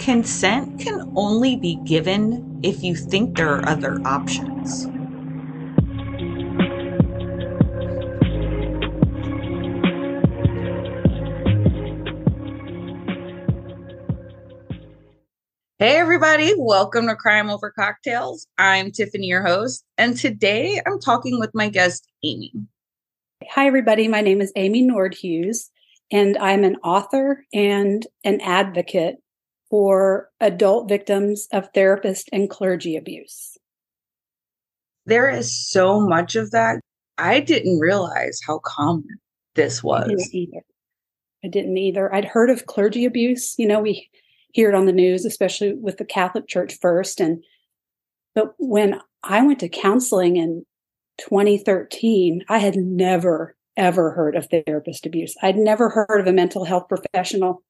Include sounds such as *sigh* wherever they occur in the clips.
consent can only be given if you think there are other options. Hey, everybody, welcome to Crime Over Cocktails. I'm Tiffany, your host, and today I'm talking with my guest, Amy. Hi, everybody. My name is Amy Nordhues, and I'm an author and an advocate for adult victims of therapist and clergy abuse. There is so much of that. I didn't realize how common this was. I didn't either. I didn't either. I'd heard of clergy abuse. You know, we hear it on the news, especially with the Catholic Church first. And but when I went to counseling in 2013, I had never ever heard of therapist abuse. I'd never heard of a mental health professional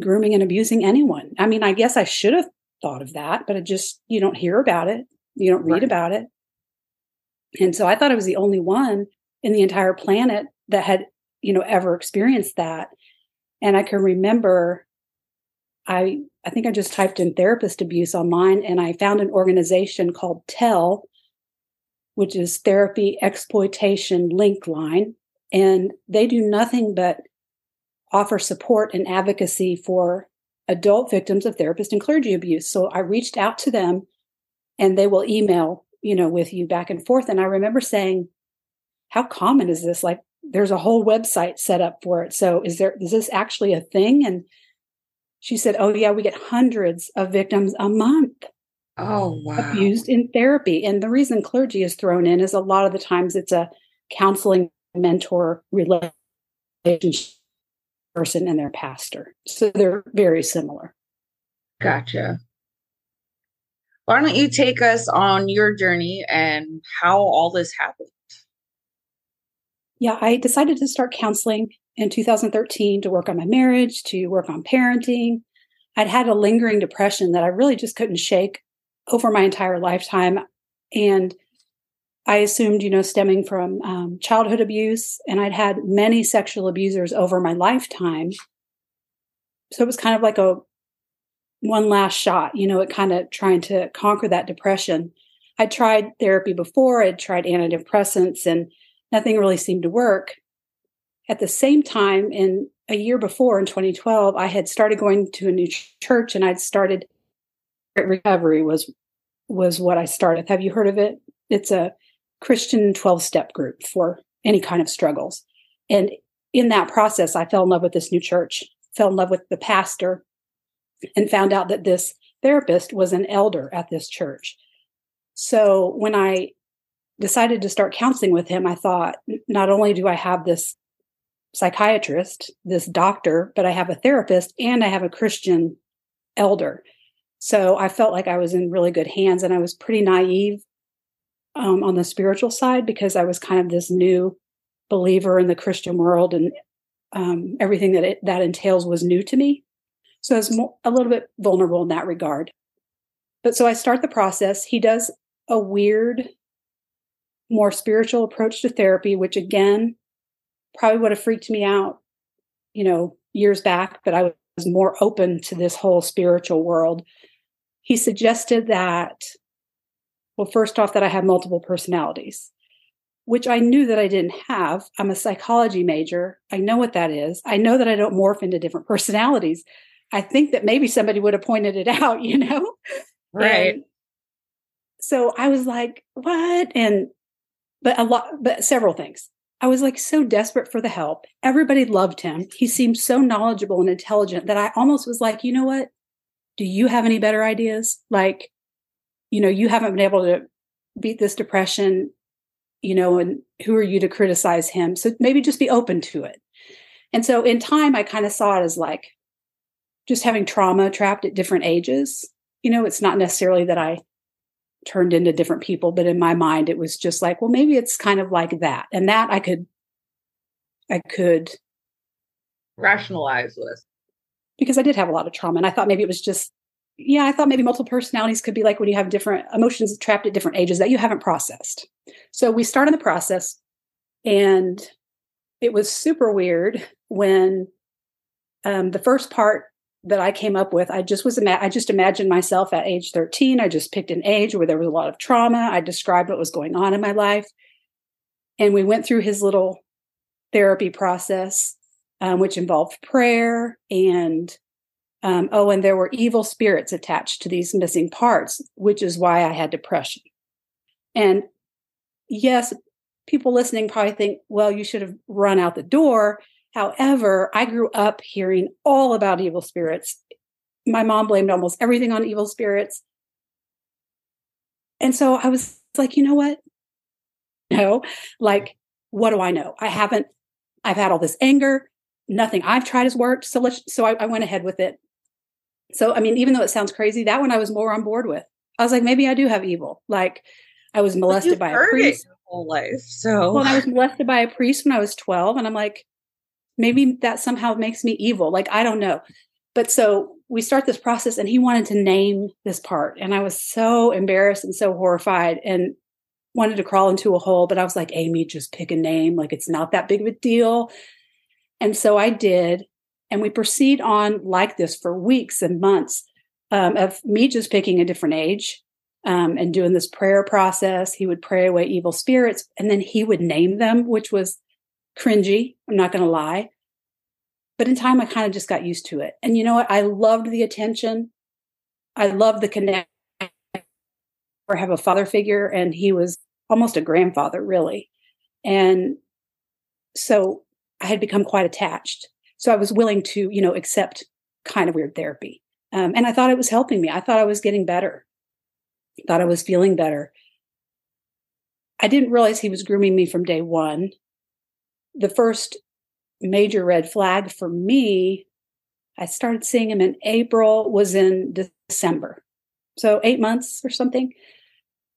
grooming and abusing anyone. I mean, I guess I should have thought of that, but it just you don't hear about it. You don't read right. about it. And so I thought I was the only one in the entire planet that had, you know, ever experienced that. And I can remember I I think I just typed in therapist abuse online and I found an organization called TELL, which is Therapy Exploitation Link Line. And they do nothing but offer support and advocacy for adult victims of therapist and clergy abuse. So I reached out to them and they will email, you know, with you back and forth. And I remember saying, how common is this? Like there's a whole website set up for it. So is there is this actually a thing? And she said, Oh, yeah, we get hundreds of victims a month. Oh, wow. Abused in therapy. And the reason clergy is thrown in is a lot of the times it's a counseling mentor relationship person and their pastor. So they're very similar. Gotcha. Why don't you take us on your journey and how all this happened? Yeah, I decided to start counseling in 2013 to work on my marriage, to work on parenting. I'd had a lingering depression that I really just couldn't shake over my entire lifetime. And I assumed, you know, stemming from um, childhood abuse, and I'd had many sexual abusers over my lifetime. So it was kind of like a one last shot, you know, it kind of trying to conquer that depression. I tried therapy before, I'd tried antidepressants, and nothing really seemed to work. At the same time, in a year before, in 2012, I had started going to a new church, and I'd started recovery was was what I started. Have you heard of it? It's a Christian 12 step group for any kind of struggles. And in that process, I fell in love with this new church, fell in love with the pastor, and found out that this therapist was an elder at this church. So when I decided to start counseling with him, I thought, not only do I have this psychiatrist, this doctor, but I have a therapist and I have a Christian elder. So I felt like I was in really good hands and I was pretty naive um, on the spiritual side because I was kind of this new believer in the Christian world and um, everything that it, that entails was new to me. So I was a little bit vulnerable in that regard. But so I start the process. He does a weird, more spiritual approach to therapy, which again probably would have freaked me out, you know, years back, but I was more open to this whole spiritual world. He suggested that, well, first off, that I have multiple personalities, which I knew that I didn't have. I'm a psychology major. I know what that is. I know that I don't morph into different personalities. I think that maybe somebody would have pointed it *laughs* out, you know? Right. And so I was like, what? And, but a lot, but several things. I was like so desperate for the help. Everybody loved him. He seemed so knowledgeable and intelligent that I almost was like, you know what? Do you have any better ideas? Like, you know, you haven't been able to beat this depression, you know, and who are you to criticize him? So maybe just be open to it. And so in time, I kind of saw it as like just having trauma trapped at different ages. You know, it's not necessarily that I turned into different people but in my mind it was just like well maybe it's kind of like that and that i could i could rationalize with because i did have a lot of trauma and i thought maybe it was just yeah i thought maybe multiple personalities could be like when you have different emotions trapped at different ages that you haven't processed so we started the process and it was super weird when um, the first part that I came up with. I just was ima- I just imagined myself at age 13. I just picked an age where there was a lot of trauma. I described what was going on in my life. And we went through his little therapy process, um, which involved prayer and um, oh, and there were evil spirits attached to these missing parts, which is why I had depression. And yes, people listening probably think, well, you should have run out the door. However, I grew up hearing all about evil spirits. My mom blamed almost everything on evil spirits. And so I was like, you know what? *laughs* No, like, what do I know? I haven't, I've had all this anger. Nothing I've tried has worked. So let's, so I, I went ahead with it. So, I mean, even though it sounds crazy, that one I was more on board with. I was like, maybe I do have evil. Like, I was molested by a priest. whole life. So, well, I was molested by a priest when I was 12. And I'm like, maybe that somehow makes me evil. Like, I don't know. But so we start this process, and he wanted to name this part. And I was so embarrassed and so horrified and wanted to crawl into a hole. But I was like, Amy, just pick a name. Like, it's not that big of a deal. And so I did. And we proceed on like this for weeks and months um, of me just picking a different age um, and doing this prayer process. He would pray away evil spirits and then he would name them, which was cringy. I'm not going to lie. But in time, I kind of just got used to it. And you know what? I loved the attention. I loved the connect or have a father figure. And he was almost a grandfather, really. And so I had become quite attached. So I was willing to, you know, accept kind of weird therapy. Um, and I thought it was helping me. I thought I was getting better. Thought I was feeling better. I didn't realize he was grooming me from day one the first major red flag for me, I started seeing him in April, was in December. So eight months or something.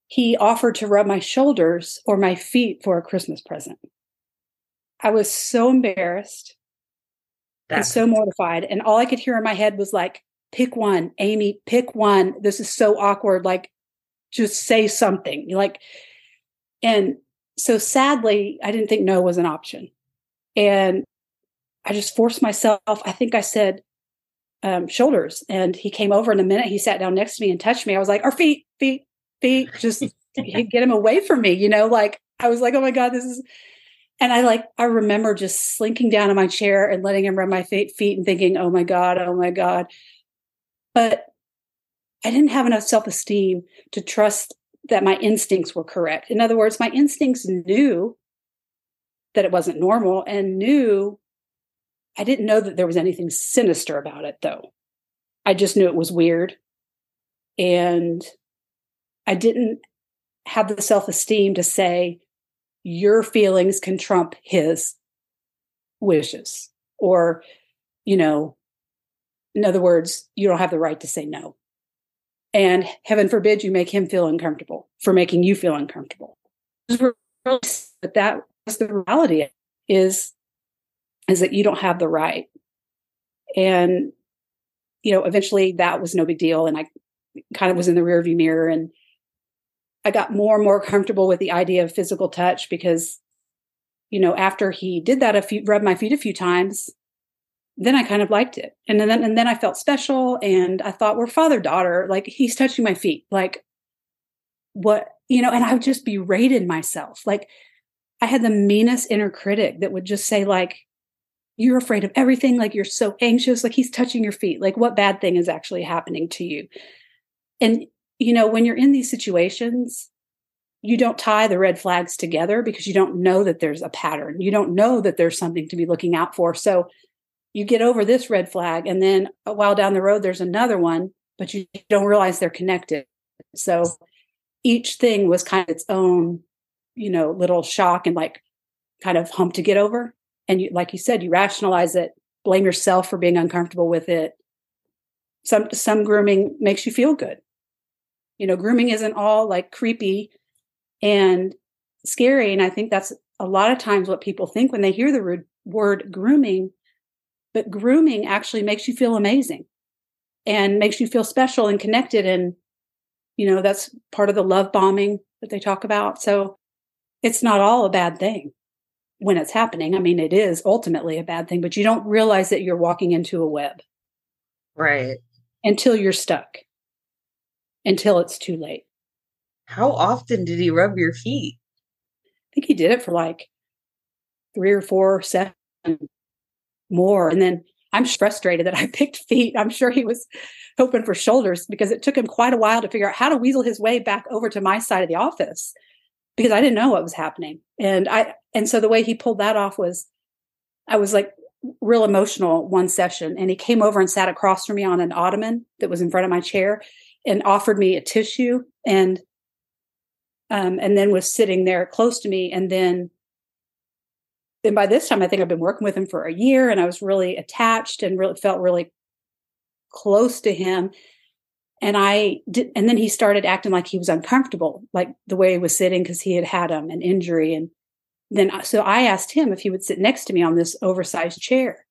He offered to rub my shoulders or my feet for a Christmas present. I was so embarrassed That's- so mortified. And all I could hear in my head was like, pick one, Amy, pick one. This is so awkward. Like, just say something. Like, and so sadly, I didn't think no was an option. And I just forced myself. I think I said um, shoulders. And he came over in a minute. He sat down next to me and touched me. I was like, our feet, feet, feet, just *laughs* get him away from me. You know, like I was like, oh my God, this is. And I like, I remember just slinking down in my chair and letting him rub my feet, and thinking, oh my God, oh my God. But I didn't have enough self esteem to trust that my instincts were correct. In other words, my instincts knew that it wasn't normal and knew I didn't know that there was anything sinister about it though. I just knew it was weird. And I didn't have the self esteem to say, your feelings can trump his wishes. Or, you know, in other words, you don't have the right to say no. And heaven forbid you make him feel uncomfortable for making you feel uncomfortable. But that was the reality is is that you don't have the right. And you know, eventually that was no big deal. And I kind of was in the rearview mirror and I got more and more comfortable with the idea of physical touch because, you know, after he did that a few rubbed my feet a few times, then I kind of liked it. And then and then I felt special and I thought we're father daughter, like he's touching my feet. Like what, you know, and I would just be rated myself. Like I had the meanest inner critic that would just say like you're afraid of everything, like you're so anxious, like he's touching your feet. Like what bad thing is actually happening to you? And you know, when you're in these situations, you don't tie the red flags together because you don't know that there's a pattern. You don't know that there's something to be looking out for. So you get over this red flag and then a while down the road there's another one but you don't realize they're connected so each thing was kind of its own you know little shock and like kind of hump to get over and you like you said you rationalize it blame yourself for being uncomfortable with it some some grooming makes you feel good you know grooming isn't all like creepy and scary and i think that's a lot of times what people think when they hear the word grooming but grooming actually makes you feel amazing and makes you feel special and connected. And, you know, that's part of the love bombing that they talk about. So it's not all a bad thing when it's happening. I mean, it is ultimately a bad thing, but you don't realize that you're walking into a web. Right. Until you're stuck. Until it's too late. How often did he rub your feet? I think he did it for like three or four sessions more. And then I'm frustrated that I *laughs* picked feet. I'm sure he was hoping for shoulders because it took him quite a while to figure out how to weasel his way back over to my side of the office because I didn't know what was happening. And I and so the way he pulled that off was I was like real emotional one session and he came over and sat across from me on an ottoman that was in front of my chair and offered me a tissue and um and then was sitting there close to me and then and by this time I think I've been working with him for a year and I was really attached and really felt really close to him and I did, and then he started acting like he was uncomfortable, like the way he was sitting because he had had um, an injury. And then, uh, so I asked him if he would sit next to me on this oversized chair.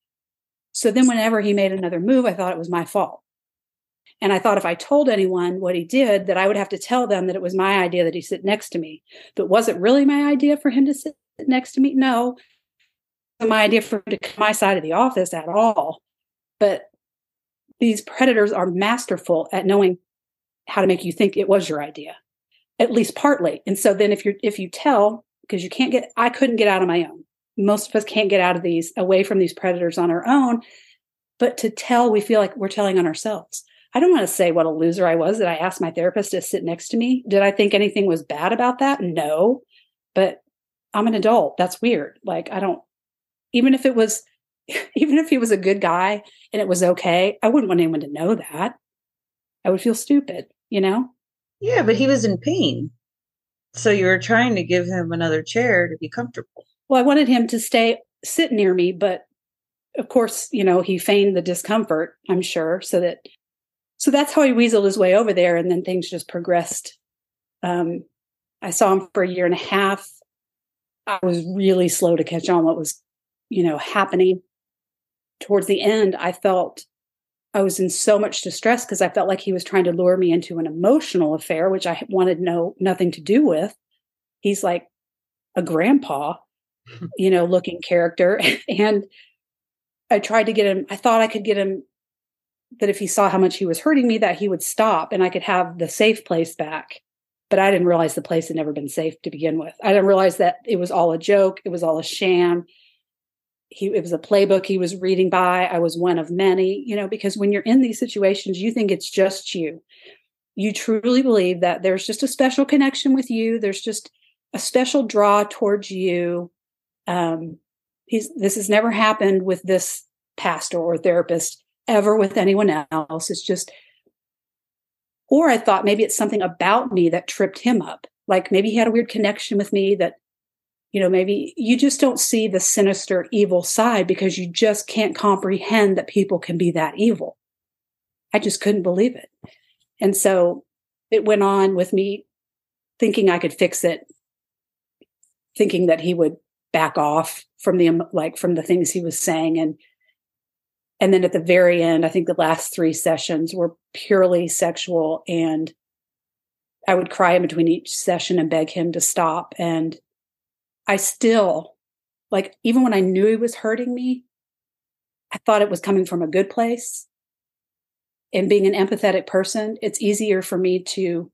So then, whenever he made another move, I thought it was my fault. And I thought if I told anyone what he did, that I would have to tell them that it was my idea that he sit next to me. But was it really my idea for him to sit next to me? No. My idea for him to come my side of the office at all. But these predators are masterful at knowing how to make you think it was your idea at least partly and so then if you're if you tell because you can't get i couldn't get out on my own most of us can't get out of these away from these predators on our own but to tell we feel like we're telling on ourselves i don't want to say what a loser i was that i asked my therapist to sit next to me did i think anything was bad about that no but i'm an adult that's weird like i don't even if it was *laughs* even if he was a good guy and it was okay, I wouldn't want anyone to know that. I would feel stupid, you know? Yeah, but he was in pain. So you were trying to give him another chair to be comfortable. Well, I wanted him to stay sit near me, but of course, you know, he feigned the discomfort, I'm sure, so that so that's how he weaseled his way over there and then things just progressed. Um I saw him for a year and a half. I was really slow to catch on what was, you know, happening towards the end, I felt I was in so much distress because I felt like he was trying to lure me into an emotional affair, which I wanted no nothing to do with. He's like a grandpa, *laughs* you know, looking character. *laughs* And I tried to get him, I thought I could get him that if he saw how much he was hurting me, that he would stop and I could have the safe place back. But I didn't realize the place had never been safe to begin with. I didn't realize that it was all a joke, it was all a sham. He it was a playbook he was reading by. I was one of many you know because when you're in these situations you think it's just you. You truly believe that there's just a special connection with you. There's just a special draw towards you. Um this has never happened with this pastor or therapist ever with anyone else. It's just or i thought maybe it's something about me that tripped him up. Like maybe he had a weird connection with me that you know maybe you just don't see the sinister evil side because you just can't comprehend that people can be that evil. I just couldn't believe it. And so it went on with me thinking i could fix it thinking that he would back off from the like from the things he was saying and and then at the very end i think the last three sessions were purely sexual and i would cry in between each session and beg him to stop and I still, like, even when I knew he was hurting me, I thought it was coming from a good place. And being an empathetic person, it's easier for me to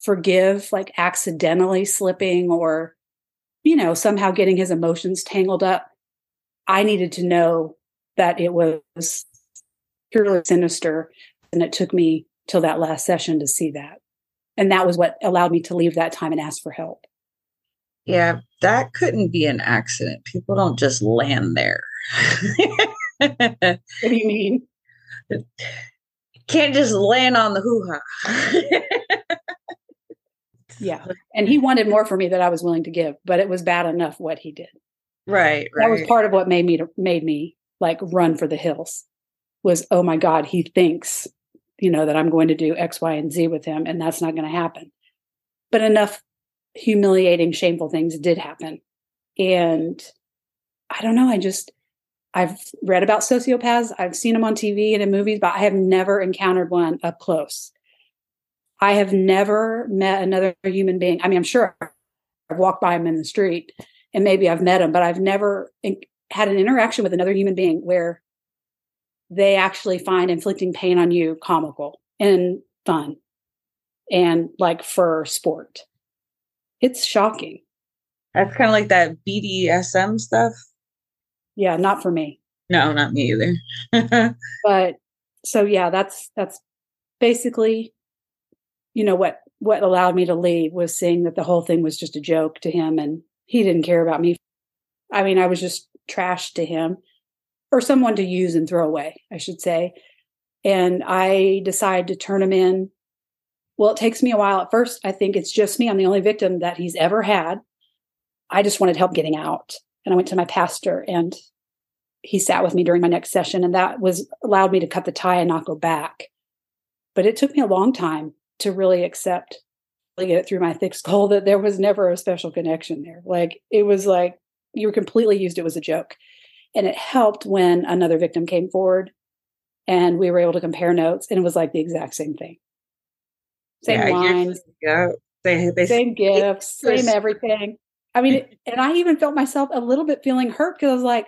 forgive, like, accidentally slipping or, you know, somehow getting his emotions tangled up. I needed to know that it was purely sinister. And it took me till that last session to see that. And that was what allowed me to leave that time and ask for help. Yeah, that couldn't be an accident. People don't just land there. *laughs* what do you mean? Can't just land on the hoo ha. *laughs* yeah. And he wanted more for me that I was willing to give, but it was bad enough what he did. Right, right. That was part of what made me to, made me like run for the hills. Was oh my god, he thinks, you know, that I'm going to do X, Y, and Z with him, and that's not going to happen. But enough humiliating, shameful things did happen. And I don't know, I just, I've read about sociopaths, I've seen them on TV and in movies, but I have never encountered one up close. I have never met another human being. I mean, I'm sure I've walked by him in the street and maybe I've met him, but I've never had an interaction with another human being where they actually find inflicting pain on you comical and fun and like for sport. It's shocking. That's kind of like that BDSM stuff. Yeah, not for me. No, not me either. *laughs* but so yeah, that's that's basically you know what what allowed me to leave was seeing that the whole thing was just a joke to him and he didn't care about me. I mean, I was just trash to him or someone to use and throw away, I should say. And I decided to turn him in. Well, it takes me a while. At first, I think it's just me. I'm the only victim that he's ever had. I just wanted help getting out. And I went to my pastor and he sat with me during my next session and that was allowed me to cut the tie and not go back. But it took me a long time to really accept, really get it through my thick skull that there was never a special connection there. Like it was like you were completely used it was a joke. And it helped when another victim came forward and we were able to compare notes and it was like the exact same thing. Same yeah, lines. Yeah. They, they, same gifts, same everything. I mean, and I even felt myself a little bit feeling hurt because I was like,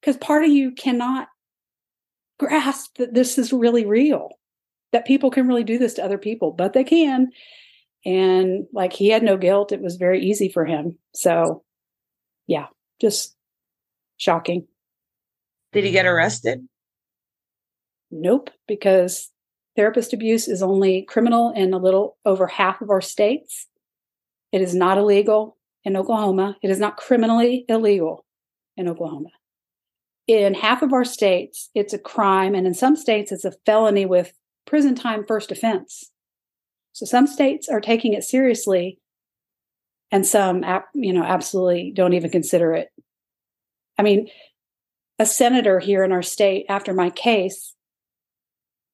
because part of you cannot grasp that this is really real, that people can really do this to other people, but they can. And like he had no guilt. It was very easy for him. So, yeah, just shocking. Did he get arrested? Nope, because therapist abuse is only criminal in a little over half of our states. It is not illegal in Oklahoma. It is not criminally illegal in Oklahoma. In half of our states, it's a crime, and in some states, it's a felony with prison time first offense. So some states are taking it seriously, and some, you know, absolutely don't even consider it. I mean, a senator here in our state after my case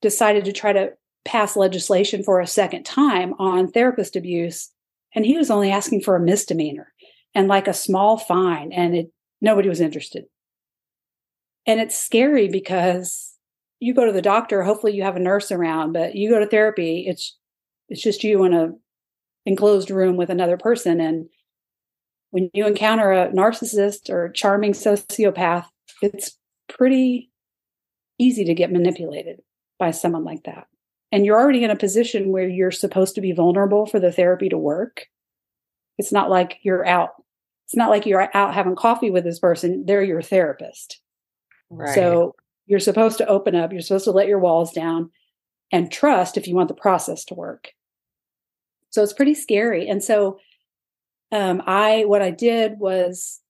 decided to try to pass legislation for a second time on therapist abuse and he was only asking for a misdemeanor and like a small fine and it nobody was interested and it's scary because you go to the doctor hopefully you have a nurse around but you go to therapy it's it's just you and a enclosed room with another person and when you encounter a narcissist or charming sociopath it's pretty easy to get manipulated by someone like that. And you're already in a position where you're supposed to be vulnerable for the therapy to work. It's not like you're out. It's not like you're out having coffee with this person. They're your therapist. Right. So you're supposed to open up. You're supposed to let your walls down and trust if you want the process to work. So it's pretty scary. And so um, I, what I did was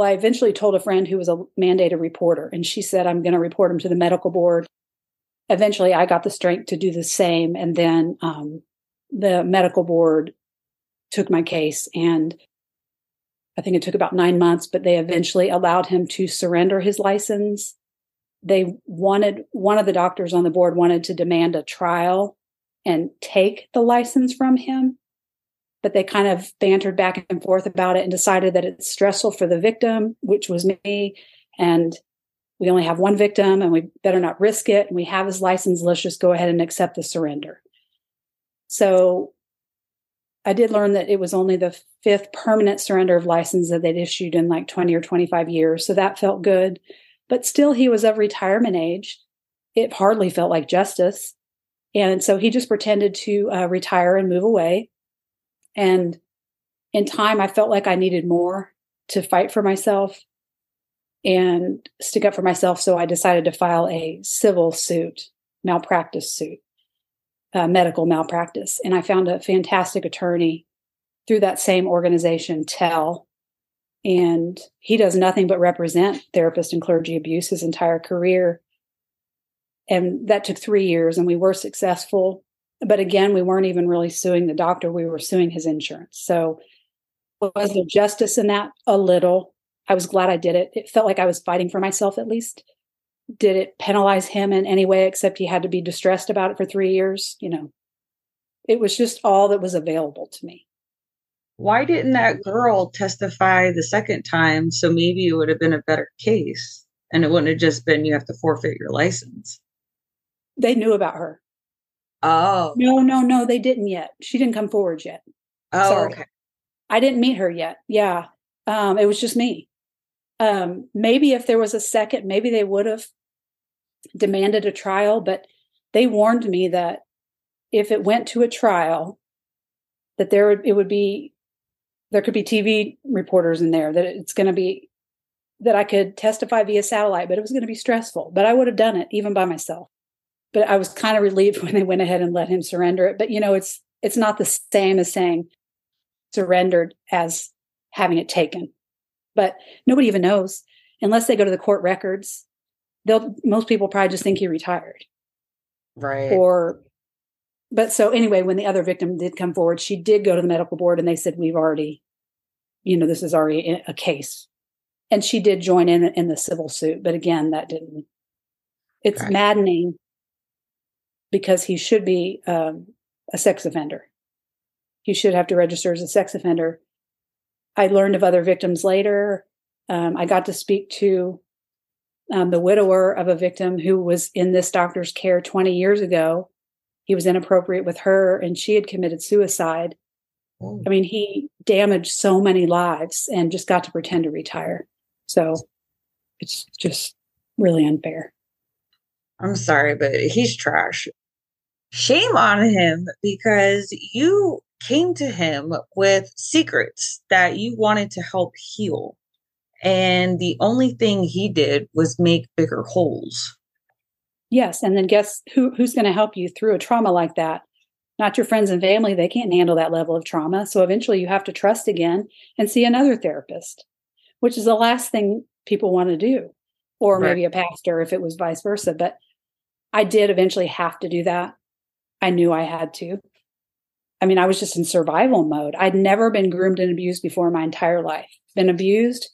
well, I eventually told a friend who was a mandated reporter, and she said, I'm going to report him to the medical board. Eventually, I got the strength to do the same. And then um, the medical board took my case, and I think it took about nine months, but they eventually allowed him to surrender his license. They wanted, one of the doctors on the board wanted to demand a trial and take the license from him but they kind of bantered back and forth about it and decided that it's stressful for the victim, which was me. And we only have one victim and we better not risk it. And we have his license. Let's just go ahead and accept the surrender. So I did learn that it was only the fifth permanent surrender of license that they'd issued in like 20 or 25 years. So that felt good. But still, he was of retirement age. It hardly felt like justice. And so he just pretended to uh, retire and move away. And in time, I felt like I needed more to fight for myself and stick up for myself. So I decided to file a civil suit, malpractice suit, uh, medical malpractice. And I found a fantastic attorney through that same organization, Tell. And he does nothing but represent therapist and clergy abuse his entire career. And that took three years, and we were successful but again, we weren't even really suing the doctor, we were suing his insurance. So, was there justice in that? A little. I was glad I did it. It felt like I was fighting for myself at least. Did it penalize him in any way except he had to be distressed about it for three years? You know, it was just all that was available to me. Why didn't that girl testify the second time? So maybe it would have been a better case and it wouldn't have just been you have to forfeit your license. They knew about her. Oh. No, no, no, they didn't yet. She didn't come forward yet. Oh, Sorry. okay. I didn't meet her yet. Yeah. Um, it was just me. Um, maybe if there was a second, maybe they would have demanded a trial, but they warned me that if it went to a trial, that there would, it would be there could be TV reporters in there that it's going to be that I could testify via satellite, but it was going to be stressful. But I would have done it even by myself. But I was kind of relieved *laughs* when they went ahead and let him surrender it. But you know, it's it's not the same as saying surrendered as having it taken. But nobody even knows unless they go to the court records. They'll most people probably just think he retired. Right. Or but so anyway, when the other victim did come forward, she did go to the medical board and they said, We've already, you know, this is already a case. And she did join in in the civil suit. But again, that didn't, it's right. maddening because he should be um, a sex offender. He should have to register as a sex offender. I learned of other victims later. Um, I got to speak to um, the widower of a victim who was in this doctor's care 20 years ago he was inappropriate with her and she had committed suicide. Oh. I mean, he damaged so many lives and just got to pretend to retire. So it's just really unfair. I'm sorry, but he's trash. Shame on him because you came to him with secrets that you wanted to help heal. And the only thing he did was make bigger holes. Yes, and then guess who who's going to help you through a trauma like that? Not your friends and family, they can't handle that level of trauma. So eventually you have to trust again and see another therapist, which is the last thing people want to do. Or right. maybe a pastor if it was vice versa, but I did eventually have to do that. I knew I had to. I mean, I was just in survival mode. I'd never been groomed and abused before in my entire life. Been abused,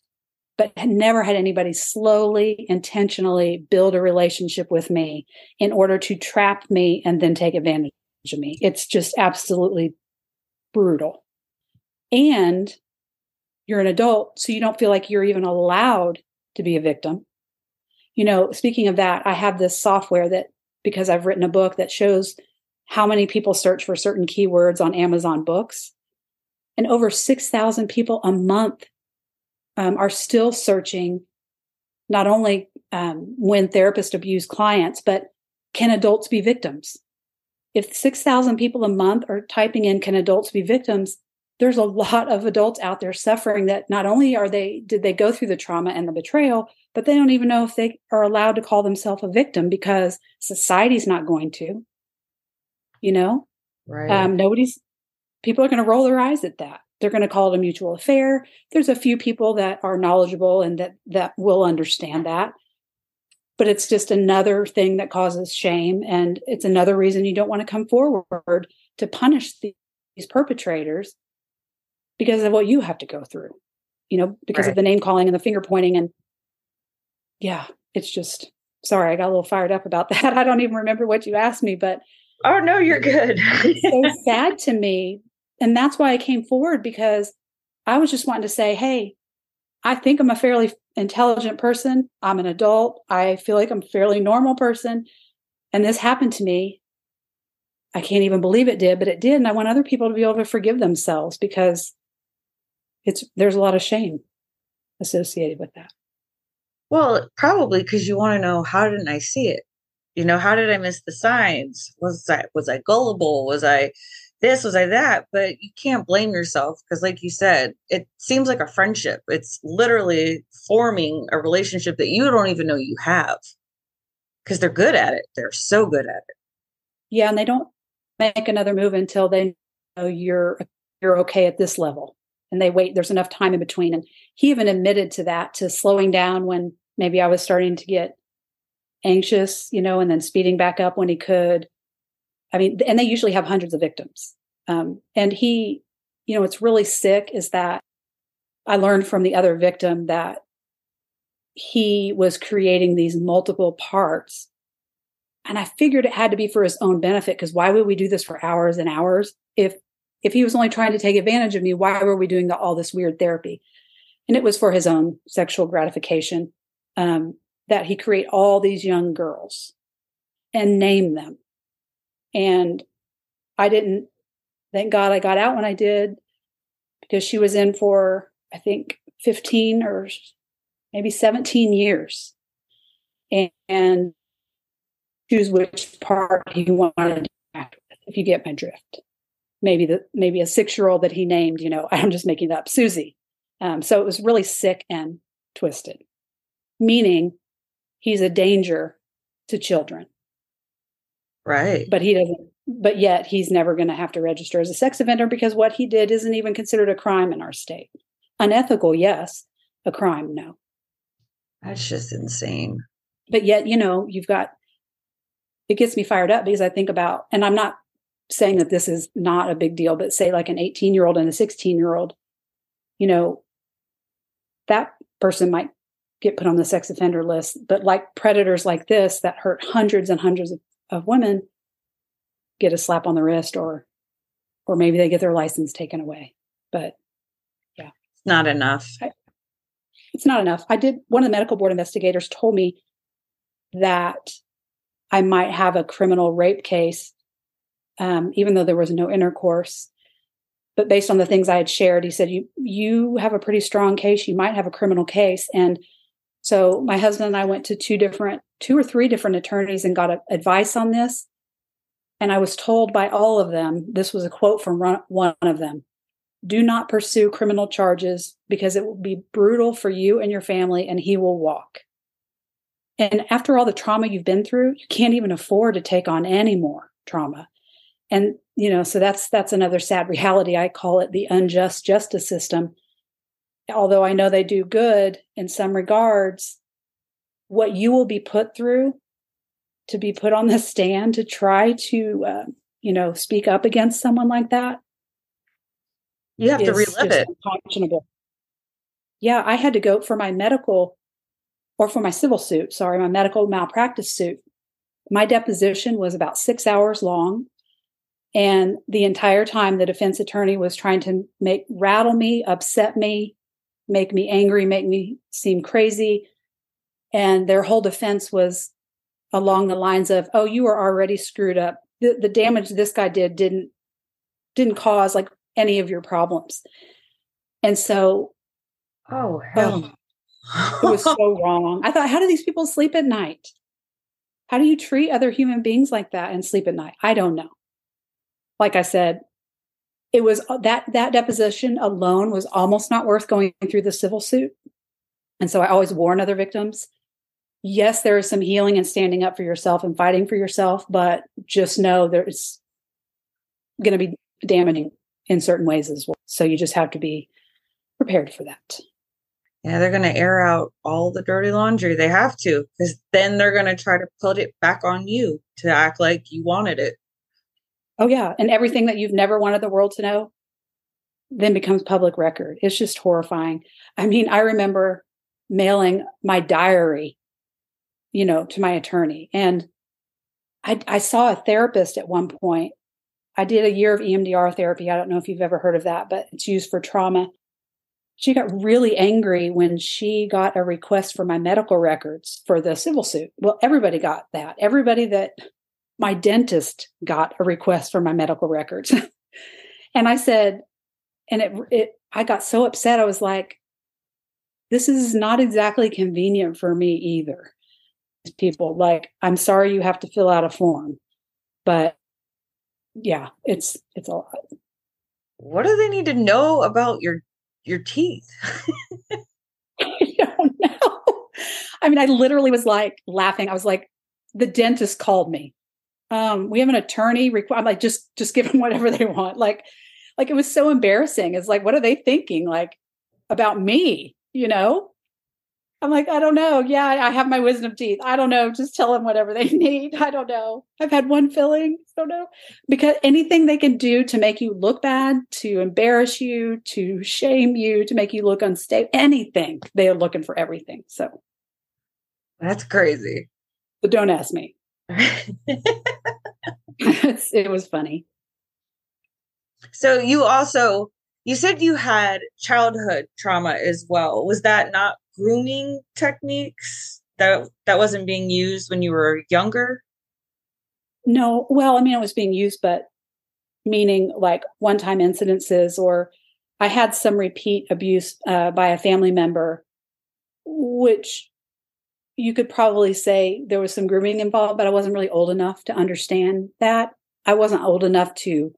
but had never had anybody slowly, intentionally build a relationship with me in order to trap me and then take advantage of me. It's just absolutely brutal. And you're an adult, so you don't feel like you're even allowed to be a victim. You know, speaking of that, I have this software that, because I've written a book that shows how many people search for certain keywords on Amazon books. And over 6,000 people a month um, are still searching not only um, when therapists abuse clients, but can adults be victims? If 6,000 people a month are typing in, can adults be victims? There's a lot of adults out there suffering that not only are they, did they go through the trauma and the betrayal, but they don't even know if they are allowed to call themselves a victim because society's not going to, you know? Right. Um, nobody's, people are going to roll their eyes at that they're going to call it a mutual affair there's a few people that are knowledgeable and that that will understand that but it's just another thing that causes shame and it's another reason you don't want to come forward to punish the, these perpetrators because of what you have to go through you know because right. of the name calling and the finger pointing and yeah it's just sorry i got a little fired up about *laughs* that i don't even remember what you asked me but oh no you're good it's so *laughs* sad to me and that's why I came forward because I was just wanting to say, hey, I think I'm a fairly intelligent person. I'm an adult. I feel like I'm a fairly normal person. And this happened to me. I can't even believe it did, but it did. And I want other people to be able to forgive themselves because it's there's a lot of shame associated with that. Well, probably because you want to know how didn't I see it? You know, how did I miss the signs? Was I was I gullible? Was I this was I that, but you can't blame yourself because, like you said, it seems like a friendship. It's literally forming a relationship that you don't even know you have because they're good at it. They're so good at it. Yeah, and they don't make another move until they know you're you're okay at this level, and they wait. There's enough time in between, and he even admitted to that, to slowing down when maybe I was starting to get anxious, you know, and then speeding back up when he could I mean, and they usually have hundreds of victims. Um, and he, you know, what's really sick is that I learned from the other victim that he was creating these multiple parts. And I figured it had to be for his own benefit because why would we do this for hours and hours? If if he was only trying to take advantage of me, why were we doing the, all this weird therapy? And it was for his own sexual gratification um, that he create all these young girls and name them and I didn't, thank God I got out when I did because she was in for, I think, 15 or maybe 17 years. And, and choose which part he wanted to act with, if you get my drift. Maybe the maybe a six year old that he named, you know, *laughs* I'm just making it up, Susie. Um, so it was really sick and twisted, meaning he's a danger to children. Right. But he doesn't, but yet he's never going to have to register as a sex offender because what he did isn't even considered a crime in our state. Unethical, yes. A crime, no. That's just insane. But yet, you know, you've got, it gets me fired up because I think about, and I'm not saying that this is not a big deal, but say like an 18 year old and a 16 year old, you know, that person might get put on the sex offender list. But like predators like this that hurt hundreds and hundreds of, of women get a slap on the wrist or or maybe they get their license taken away. But yeah. It's not enough. I, it's not enough. I did one of the medical board investigators told me that I might have a criminal rape case, um, even though there was no intercourse but based on the things I had shared, he said, "You you have a pretty strong case. You might have a criminal case." And so my husband and I went to two different, two or three different attorneys and got a, advice on this. And I was told by all of them, this was a quote from one of them: "Do not pursue criminal charges because it will be brutal for you and your family, and he will walk." And after all the trauma you've been through, you can't even afford to take on any more trauma and you know so that's that's another sad reality i call it the unjust justice system although i know they do good in some regards what you will be put through to be put on the stand to try to uh, you know speak up against someone like that you have to relive it. unconscionable. Yeah i had to go for my medical or for my civil suit sorry my medical malpractice suit. My deposition was about six hours long and the entire time, the defense attorney was trying to make rattle me, upset me, make me angry, make me seem crazy. And their whole defense was along the lines of, "Oh, you were already screwed up. The, the damage this guy did didn't didn't cause like any of your problems." And so, oh uh, hell, oh, it was so *laughs* wrong. I thought, how do these people sleep at night? How do you treat other human beings like that and sleep at night? I don't know like I said, it was uh, that that deposition alone was almost not worth going through the civil suit. And so I always warn other victims yes, there is some healing and standing up for yourself and fighting for yourself, but just know there's going to be damaging in certain ways as well. So you just have to be prepared for that. Yeah, they're going to air out all the dirty laundry. They have to, because then they're going to try to put it back on you to act like you wanted it. Oh, yeah. And everything that you've never wanted the world to know then becomes public record. It's just horrifying. I mean, I remember mailing my diary, you know, to my attorney. And I, I saw a therapist at one point. I did a year of EMDR therapy. I don't know if you've ever heard of that, but it's used for trauma. She got really angry when she got a request for my medical records for the civil suit. Well, everybody got that. Everybody that my dentist got a request for my medical records. *laughs* and I said, and it, it, I got so upset. I was like, this is not exactly convenient for me either. People like, I'm sorry you have to fill out a form, but yeah, it's, it's a lot. What do they need to know about your, your teeth? *laughs* I don't know. I mean, I literally was like laughing. I was like, the dentist called me um, we have an attorney. Requ- I'm like, just just give them *laughs* whatever they want. Like, like it was so embarrassing. It's like, what are they thinking? Like about me, you know? I'm like, I don't know. Yeah, I have my wisdom teeth. I don't know. Just tell them whatever they *laughs* need. I don't know. I've had one filling. I don't know. Because anything they can do to make you look bad, to embarrass you, to shame you, to make you look unstable, anything, they are looking for everything. So that's crazy. But don't ask me. *laughs* it was funny. So you also you said you had childhood trauma as well. Was that not grooming techniques that that wasn't being used when you were younger? No, well, I mean it was being used but meaning like one-time incidences or I had some repeat abuse uh, by a family member which you could probably say there was some grooming involved, but I wasn't really old enough to understand that. I wasn't old enough to,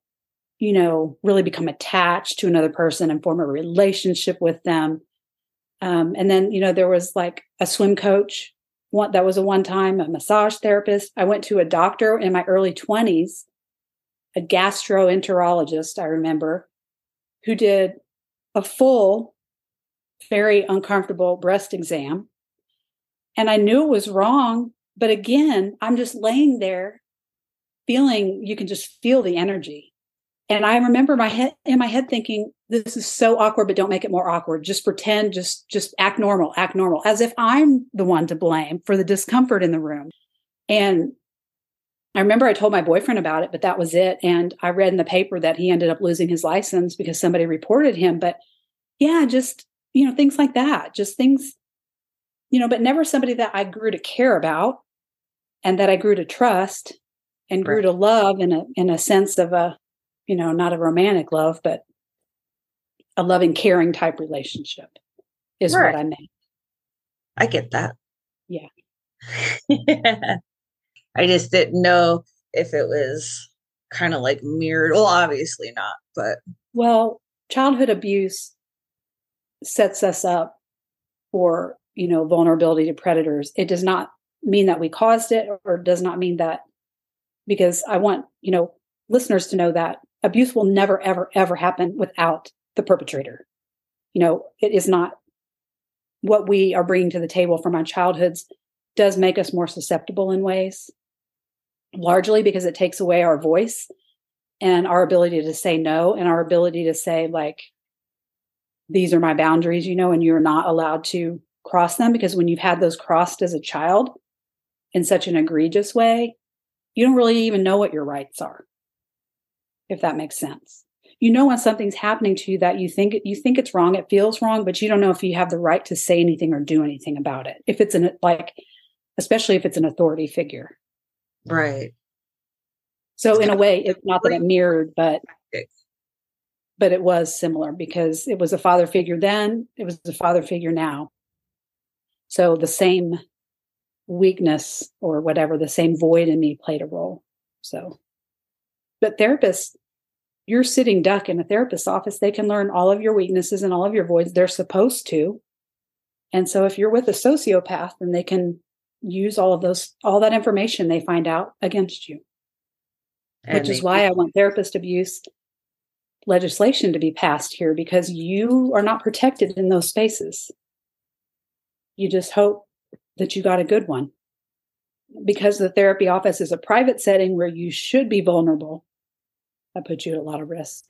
you know, really become attached to another person and form a relationship with them. Um, and then, you know, there was like a swim coach. One that was a one time a massage therapist. I went to a doctor in my early twenties, a gastroenterologist. I remember, who did a full, very uncomfortable breast exam and I knew it was wrong. But again, I'm just laying there feeling, you can just feel the energy. And I remember my head in my head thinking, this is so awkward, but don't make it more awkward. Just pretend, just, just act normal, act normal, as if I'm the one to blame for the discomfort in the room. And I remember I told my boyfriend about it, but that was it. And I read in the paper that he ended up losing his license because somebody reported him. But yeah, just, you know, things like that, just things you know, but never somebody that I grew to care about and that I grew to trust and grew right. to love in a in a sense of a, you know, not a romantic love, but a loving, caring type relationship is right. what I meant. I get that. Yeah. yeah. *laughs* I just didn't know if it was kind of like mirrored. Well, obviously not, but well, childhood abuse sets us up for you know vulnerability to predators. It does not mean that we caused it or does not mean that because i want you know listeners to know that abuse will never ever ever happen without the perpetrator. You know it is not what we are bringing to the table from our childhoods does make us more susceptible in ways largely because it takes away our voice and our ability to say no and our ability to say like these are my boundaries you know and you're not allowed to cross them because when you've had those crossed as a child in such an egregious way, you don't really even know what your rights are. If that makes sense. You know when something's happening to you that you think you think it's wrong, it feels wrong, but you don't know if you have the right to say anything or do anything about it. If it's an like especially if it's an authority figure. Right. So in a way, it's not that it mirrored, but but it was similar because it was a father figure then, it was a father figure now. So the same weakness or whatever, the same void in me played a role. So, but therapists, you're sitting duck in a therapist's office. They can learn all of your weaknesses and all of your voids. They're supposed to. And so if you're with a sociopath, then they can use all of those, all that information they find out against you. And which is why I want therapist abuse legislation to be passed here because you are not protected in those spaces you just hope that you got a good one. Because the therapy office is a private setting where you should be vulnerable, that puts you at a lot of risk.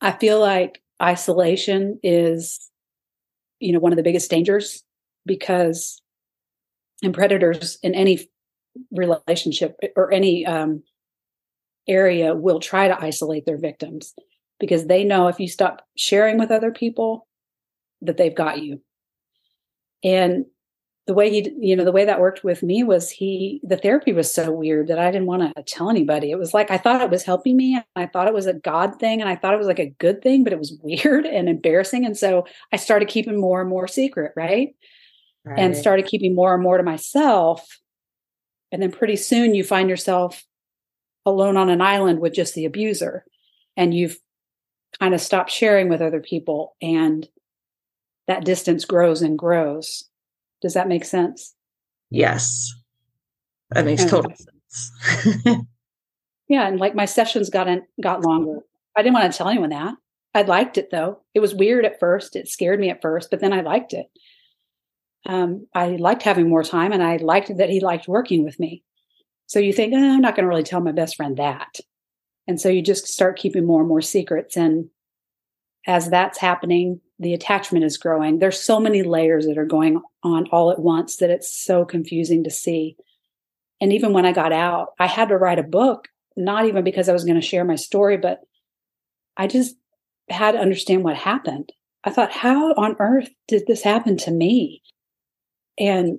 I feel like isolation is, you know, one of the biggest dangers because and predators in any relationship or any um, area will try to isolate their victims because they know if you stop sharing with other people that they've got you and the way he, you know, the way that worked with me was he, the therapy was so weird that I didn't want to tell anybody. It was like I thought it was helping me. And I thought it was a God thing. And I thought it was like a good thing, but it was *laughs* weird and embarrassing. And so I started keeping more and more secret, right? right. And started keeping more and more to myself. And then pretty soon you find yourself alone on an island with just the abuser. And you've kind of stopped sharing with other people. And that distance grows and grows. Does that make sense? Yes. That makes total sense. *laughs* yeah, and like my sessions got in, got longer. I didn't want to tell anyone that. I liked it though. It was weird at first. It scared me at first, but then I liked it. Um, I liked having more time, and I liked that he liked working with me. So you think, oh, I'm not going to really tell my best friend that, and so you just start keeping more and more secrets. And as that's happening, the attachment is growing. There's so many layers that are going on all at once that it's so confusing to see. And even when I got out, I had to write a book, not even because I was going to share my story, but I just had to understand what happened. I thought, how on earth did this happen to me? And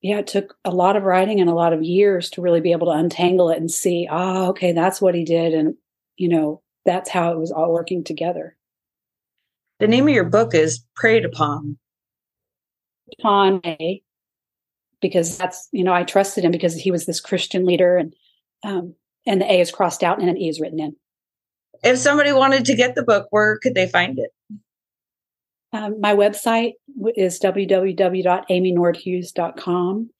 yeah, it took a lot of writing and a lot of years to really be able to untangle it and see, oh, okay, that's what he did. And, you know, that's how it was all working together. The name of your book is Prayed Upon. Upon a because that's you know I trusted him because he was this Christian leader and um, and the A is crossed out and an E is written in. If somebody wanted to get the book, where could they find it? Um, my website is www.amynordhues.com.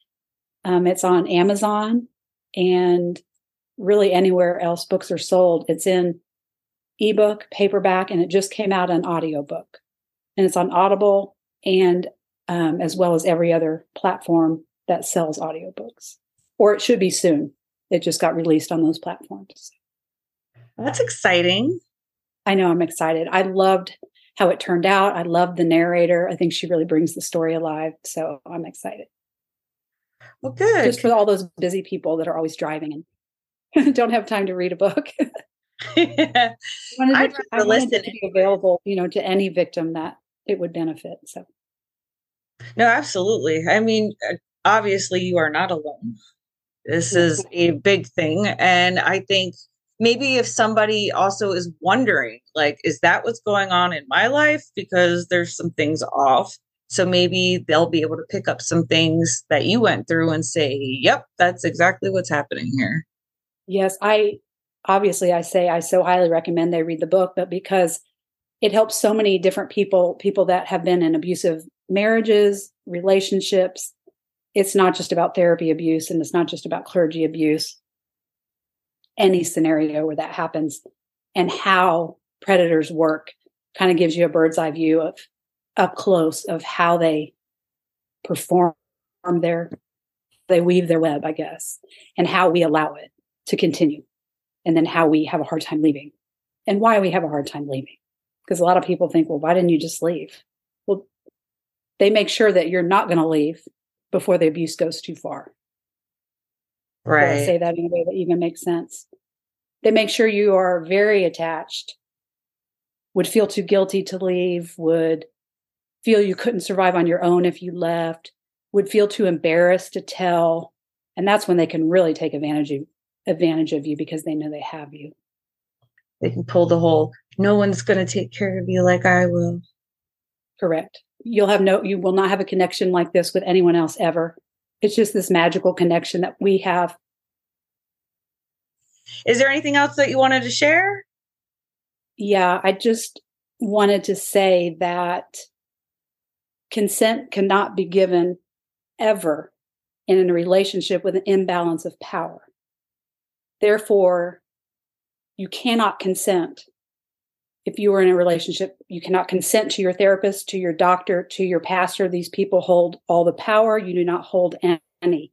Um, it's on Amazon and really anywhere else books are sold. It's in ebook, paperback, and it just came out an audiobook. And it's on Audible and um, as well as every other platform that sells audiobooks. Or it should be soon. It just got released on those platforms. That's exciting. I know I'm excited. I loved how it turned out. I loved the narrator. I think she really brings the story alive. So I'm excited. Well, good. Just for all those busy people that are always driving and *laughs* don't have time to read a book. *laughs* *laughs* yeah. I wanted, to, I wanted to be available, you know, to any victim that it would benefit. So, no, absolutely. I mean, uh, obviously, you are not alone. This is a big thing, and I think maybe if somebody also is wondering, like, is that what's going on in my life? Because there's some things off. So maybe they'll be able to pick up some things that you went through and say, yep, that's exactly what's happening here. Yes, I obviously I say I so highly recommend they read the book, but because it helps so many different people, people that have been in abusive marriages, relationships. It's not just about therapy abuse and it's not just about clergy abuse. Any scenario where that happens and how predators work kind of gives you a bird's eye view of up close of how they perform their they weave their web, I guess, and how we allow it to continue. And then how we have a hard time leaving and why we have a hard time leaving. Because a lot of people think, well, why didn't you just leave? Well, they make sure that you're not going to leave before the abuse goes too far. Right. I say that in a way that even makes sense. They make sure you are very attached, would feel too guilty to leave, would feel you couldn't survive on your own if you left, would feel too embarrassed to tell. And that's when they can really take advantage of, advantage of you because they know they have you. They can pull the whole, no one's going to take care of you like I will. Correct. You'll have no, you will not have a connection like this with anyone else ever. It's just this magical connection that we have. Is there anything else that you wanted to share? Yeah, I just wanted to say that consent cannot be given ever in a relationship with an imbalance of power. Therefore, you cannot consent if you are in a relationship. You cannot consent to your therapist, to your doctor, to your pastor. These people hold all the power. You do not hold any.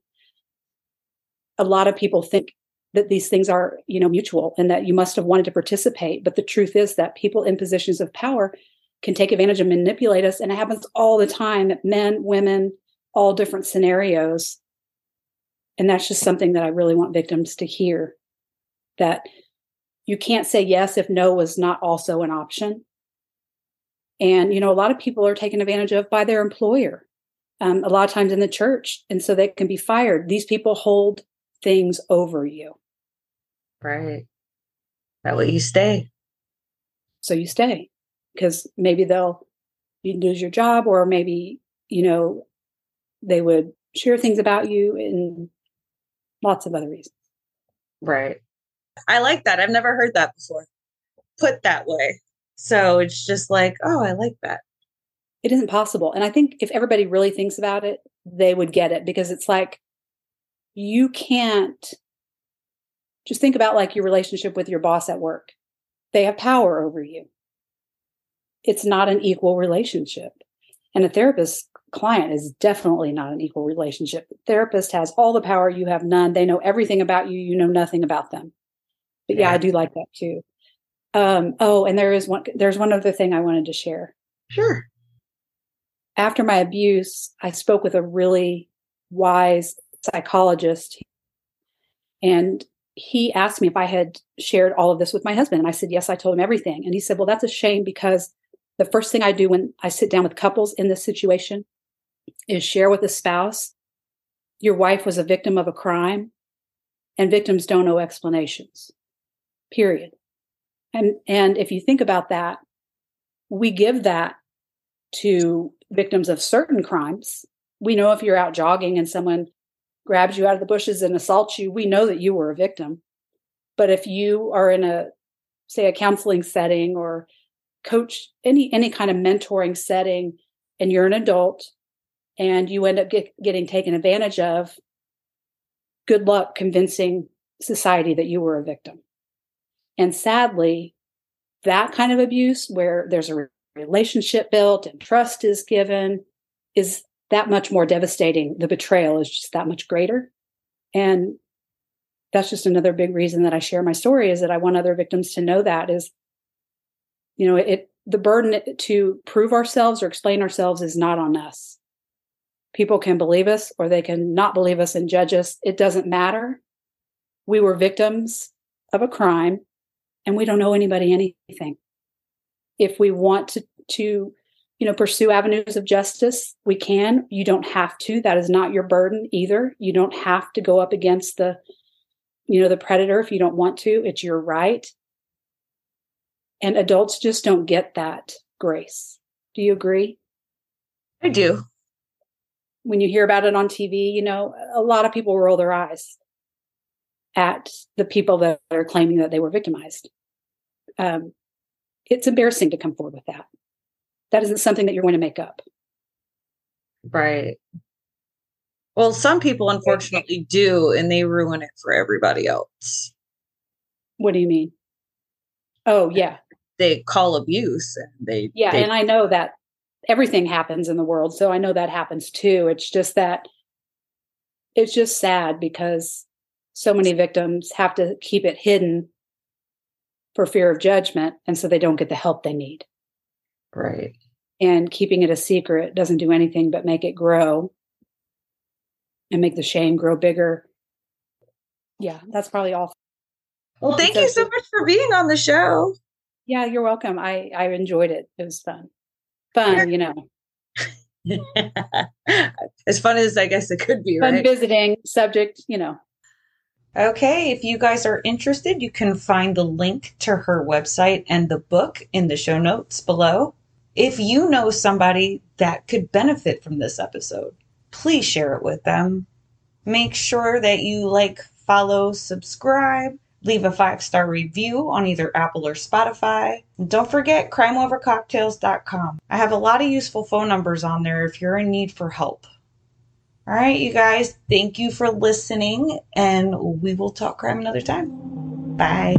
A lot of people think that these things are, you know, mutual and that you must have wanted to participate. But the truth is that people in positions of power can take advantage and manipulate us. And it happens all the time men, women, all different scenarios. And that's just something that I really want victims to hear that you can't say yes if no was not also an option. And, you know, a lot of people are taken advantage of by their employer, um, a lot of times in the church. And so they can be fired. These people hold things over you. Right. That way you stay. So you stay because maybe they'll you lose your job or maybe you know they would share things about you and lots of other reasons right i like that. I've never heard that before. Put that way. So it's just like oh i like that. It isn't possible. And i think if everybody really thinks about it they would get it because it's like you can't just think about like your relationship with your boss at work. They have power over you. It's not an equal relationship. And a therapist client is definitely not an equal relationship. The therapist has all the power, you have none. They know everything about you, you know nothing about them. But yeah, yeah I do like that too. Um, oh, and there is one there's one other thing I wanted to share. Sure. After my abuse, I spoke with a really wise psychologist and he asked me if I had shared all of this with my husband. And I said, yes, I told him everything. And he said, well, that's a shame because the first thing I do when I sit down with couples in this situation is share with the spouse your wife was a victim of a crime and victims don't know explanations. Period. And and if you think about that, we give that to victims of certain crimes We know if you're out jogging and someone grabs you out of the bushes and assaults you, we know that you were a victim. But if you are in a, say, a counseling setting or coach any any kind of mentoring setting, and you're an adult, and you end up get, getting taken advantage of, good luck convincing society that you were a victim. And sadly, that kind of abuse, where there's a relationship built and trust is given, is that much more devastating. The betrayal is just that much greater. And that's just another big reason that I share my story is that I want other victims to know that is, you know, it the burden to prove ourselves or explain ourselves is not on us. People can believe us or they can not believe us and judge us. It doesn't matter. We were victims of a crime and we don't owe anybody anything. If we want to, to you know, pursue avenues of justice, we can. You don't have to. That is not your burden either. You don't have to go up against the, you know, the predator if you don't want to. It's your right. And adults just don't get that grace. Do you agree? I do. When you hear about it on TV, you know, a lot of people roll their eyes at the people that are claiming that they were victimized. Um, it's embarrassing to come forward with that that isn't something that you're going to make up. Right. Well, some people unfortunately do, and they ruin it for everybody else. What do you mean? Oh, yeah. They call abuse and they. Yeah. They, and I know that everything happens in the world. So I know that happens too. It's just that it's just sad because so many victims have to keep it hidden for fear of judgment. And so they don't get the help they need. Right. And keeping it a secret doesn't do anything but make it grow and make the shame grow bigger. Yeah, that's probably all. Well, thank so, you so much for being on the show. Yeah, you're welcome. I I enjoyed it. It was fun. Fun, you know. *laughs* as fun as I guess it could be, fun right? visiting subject, you know. Okay, if you guys are interested, you can find the link to her website and the book in the show notes below. If you know somebody that could benefit from this episode, please share it with them. Make sure that you like, follow, subscribe, leave a five star review on either Apple or Spotify. And don't forget crimeovercocktails.com. I have a lot of useful phone numbers on there if you're in need for help. All right, you guys, thank you for listening, and we will talk crime another time. Bye.